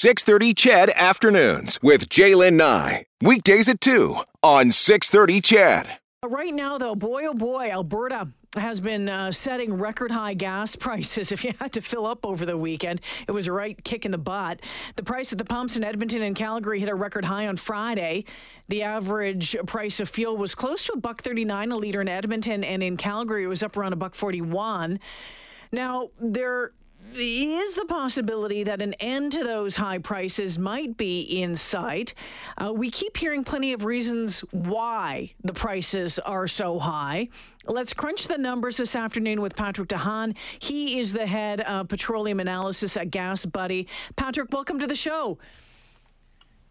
630 CHED Afternoons with Jaylen Nye. Weekdays at 2 on 630 CHED. Right now, though, boy oh boy, Alberta has been uh, setting record high gas prices. If you had to fill up over the weekend, it was a right kick in the butt. The price at the pumps in Edmonton and Calgary hit a record high on Friday. The average price of fuel was close to a buck 39 a liter in Edmonton, and in Calgary, it was up around a buck 41. Now, there is the possibility that an end to those high prices might be in sight. Uh, we keep hearing plenty of reasons why the prices are so high. Let's crunch the numbers this afternoon with Patrick De Haan. He is the head of petroleum analysis at Gas Buddy. Patrick, welcome to the show.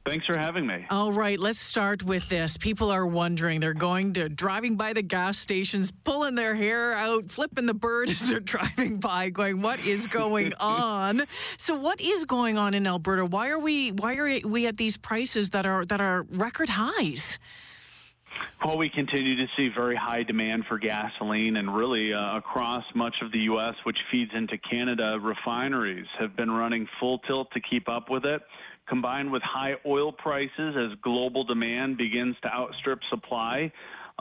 Thanks for having me. All right, let's start with this. People are wondering. They're going to driving by the gas stations, pulling their hair out, flipping the bird as they're driving by, going, "What is going on?" so, what is going on in Alberta? Why are we why are we at these prices that are that are record highs? Well, we continue to see very high demand for gasoline, and really uh, across much of the U.S., which feeds into Canada, refineries have been running full tilt to keep up with it combined with high oil prices as global demand begins to outstrip supply.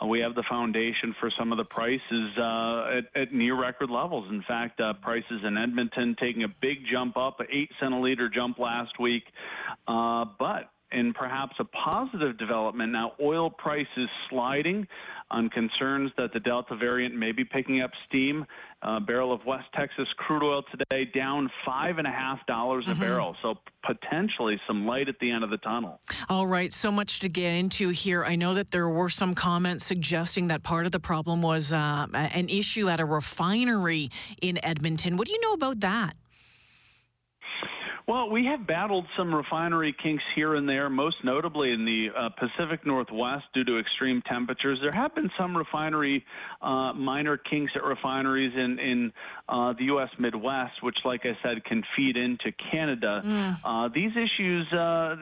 Uh, we have the foundation for some of the prices uh, at, at, near record levels. In fact, uh, prices in Edmonton taking a big jump up, an eight cent a liter jump last week. Uh, but in perhaps a positive development, now oil prices sliding on concerns that the Delta variant may be picking up steam. A barrel of West Texas crude oil today down five and a half dollars a mm-hmm. barrel. So potentially some light at the end of the tunnel. All right, so much to get into here. I know that there were some comments suggesting that part of the problem was uh, an issue at a refinery in Edmonton. What do you know about that? Well, we have battled some refinery kinks here and there, most notably in the uh, Pacific Northwest due to extreme temperatures. There have been some refinery uh, minor kinks at refineries in in uh, the U.S. Midwest, which, like I said, can feed into Canada. Mm. Uh, these issues, uh,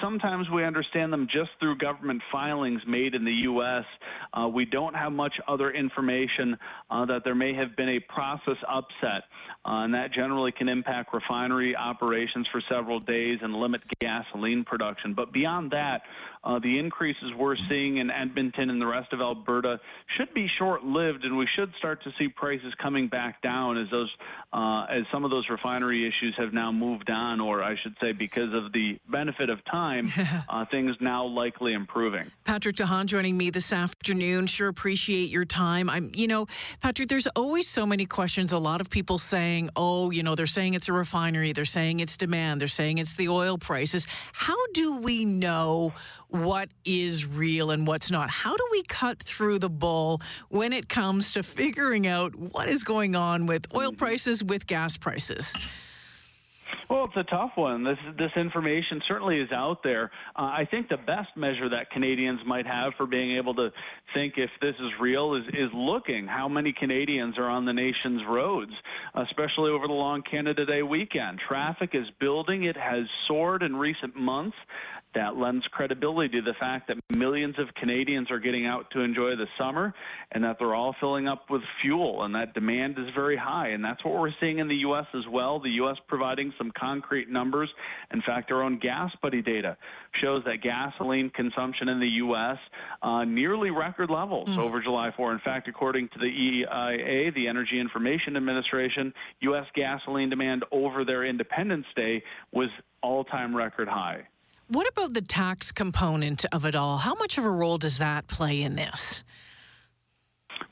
sometimes we understand them just through government filings made in the U.S. Uh, we don't have much other information that there may have been a process upset, and that generally can impact refinery operations operations for several days and limit gasoline production. But beyond that, uh, the increases we're seeing in Edmonton and the rest of Alberta should be short-lived, and we should start to see prices coming back down as those uh, as some of those refinery issues have now moved on, or I should say, because of the benefit of time, uh, things now likely improving. Patrick De Haan joining me this afternoon. Sure appreciate your time. I'm, you know, Patrick. There's always so many questions. A lot of people saying, "Oh, you know, they're saying it's a refinery. They're saying it's demand. They're saying it's the oil prices." How do we know? What is real and what's not. How do we cut through the bull when it comes to figuring out what is going on with oil mm. prices, with gas prices? Well, it's a tough one. This this information certainly is out there. Uh, I think the best measure that Canadians might have for being able to think if this is real is is looking how many Canadians are on the nation's roads, especially over the long Canada Day weekend. Traffic is building. It has soared in recent months. That lends credibility to the fact that millions of Canadians are getting out to enjoy the summer and that they're all filling up with fuel and that demand is very high. And that's what we're seeing in the U.S. as well. The U.S. providing some concrete numbers. In fact, our own Gas Buddy data shows that gasoline consumption in the U.S. Uh, nearly record levels mm. over July 4. In fact, according to the EIA, the Energy Information Administration, U.S. gasoline demand over their Independence Day was all-time record high. What about the tax component of it all? How much of a role does that play in this?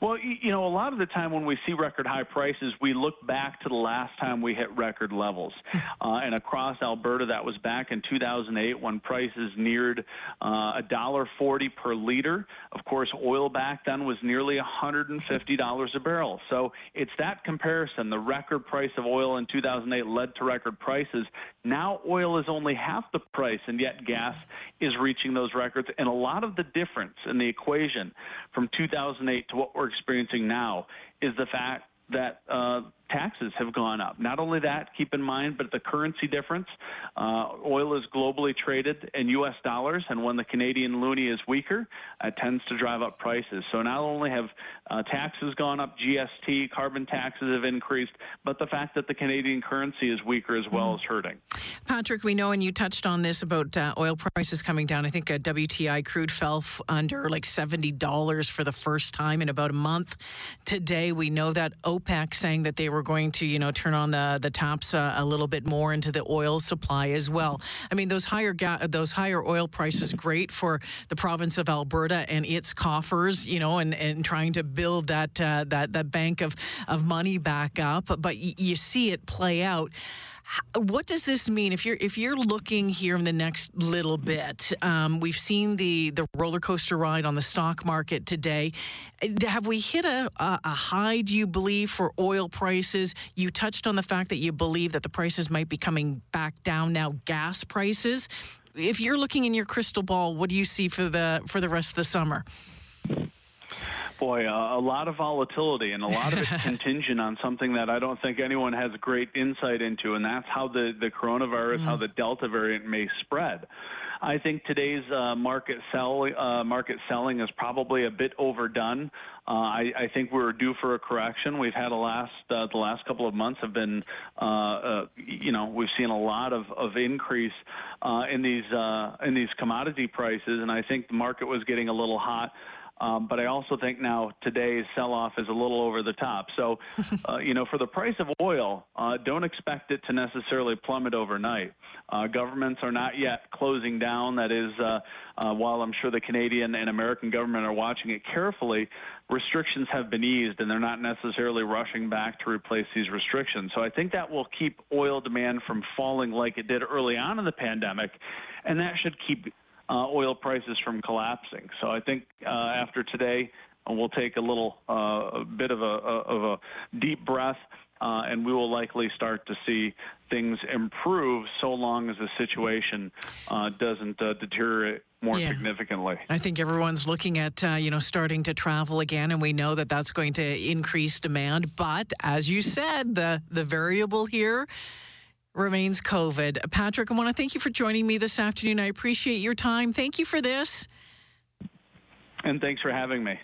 Well, you know, a lot of the time when we see record high prices, we look back to the last time we hit record levels. Uh, and across Alberta, that was back in 2008 when prices neared uh, a dollar forty per liter. Of course, oil back then was nearly $150 a barrel. So it's that comparison. The record price of oil in 2008 led to record prices. Now oil is only half the price, and yet gas is reaching those records. And a lot of the difference in the equation from 2008 to what we're experiencing now is the fact that uh, taxes have gone up. Not only that, keep in mind, but the currency difference. Uh, oil is globally traded in U.S. dollars, and when the Canadian loonie is weaker, it tends to drive up prices. So not only have uh, taxes gone up, GST, carbon taxes have increased, but the fact that the Canadian currency is weaker as well mm. is hurting. Patrick, we know, and you touched on this about uh, oil prices coming down. I think uh, WTI crude fell f- under like $70 for the first time in about a month. Today, we know that OPEC saying that they were going to, you know, turn on the the taps uh, a little bit more into the oil supply as well. I mean, those higher ga- those higher oil prices great for the province of Alberta and its coffers, you know, and, and trying to build that uh, that that bank of of money back up. But y- you see it play out what does this mean if you're if you're looking here in the next little bit? Um, we've seen the the roller coaster ride on the stock market today. Have we hit a, a, a high? Do you believe for oil prices? You touched on the fact that you believe that the prices might be coming back down now. Gas prices. If you're looking in your crystal ball, what do you see for the for the rest of the summer? Boy, uh, a lot of volatility and a lot of it contingent on something that I don't think anyone has great insight into, and that's how the, the coronavirus, mm how the Delta variant may spread. I think today's uh, market sell uh, market selling is probably a bit overdone. Uh, I, I, think we're due for a correction. We've had a last uh, the last couple of months have been, uh, uh, you know, we've seen a lot of, of increase in these in these commodity prices, and I think the market was getting a little hot. Um, but I also think now today's sell-off is a little over the top. So, uh, you know, for the price of oil, uh, don't expect it to necessarily plummet overnight. Uh, governments are not yet closing down. That is, uh, uh, while I'm sure the Canadian and American government are watching it carefully, restrictions have been eased, and they're not necessarily rushing back to replace these restrictions. So I think that will keep oil demand from falling like it did early on in the pandemic, and that should keep uh, oil prices from collapsing. So I think uh, after today, uh, we'll take a little uh, a bit of a, of a deep breath. Uh, and we will likely start to see things improve so long as the situation uh, doesn't uh, deteriorate more yeah. significantly. I think everyone's looking at uh, you know starting to travel again, and we know that that's going to increase demand. But as you said, the the variable here remains COVID. Patrick, I want to thank you for joining me this afternoon. I appreciate your time. Thank you for this. And thanks for having me.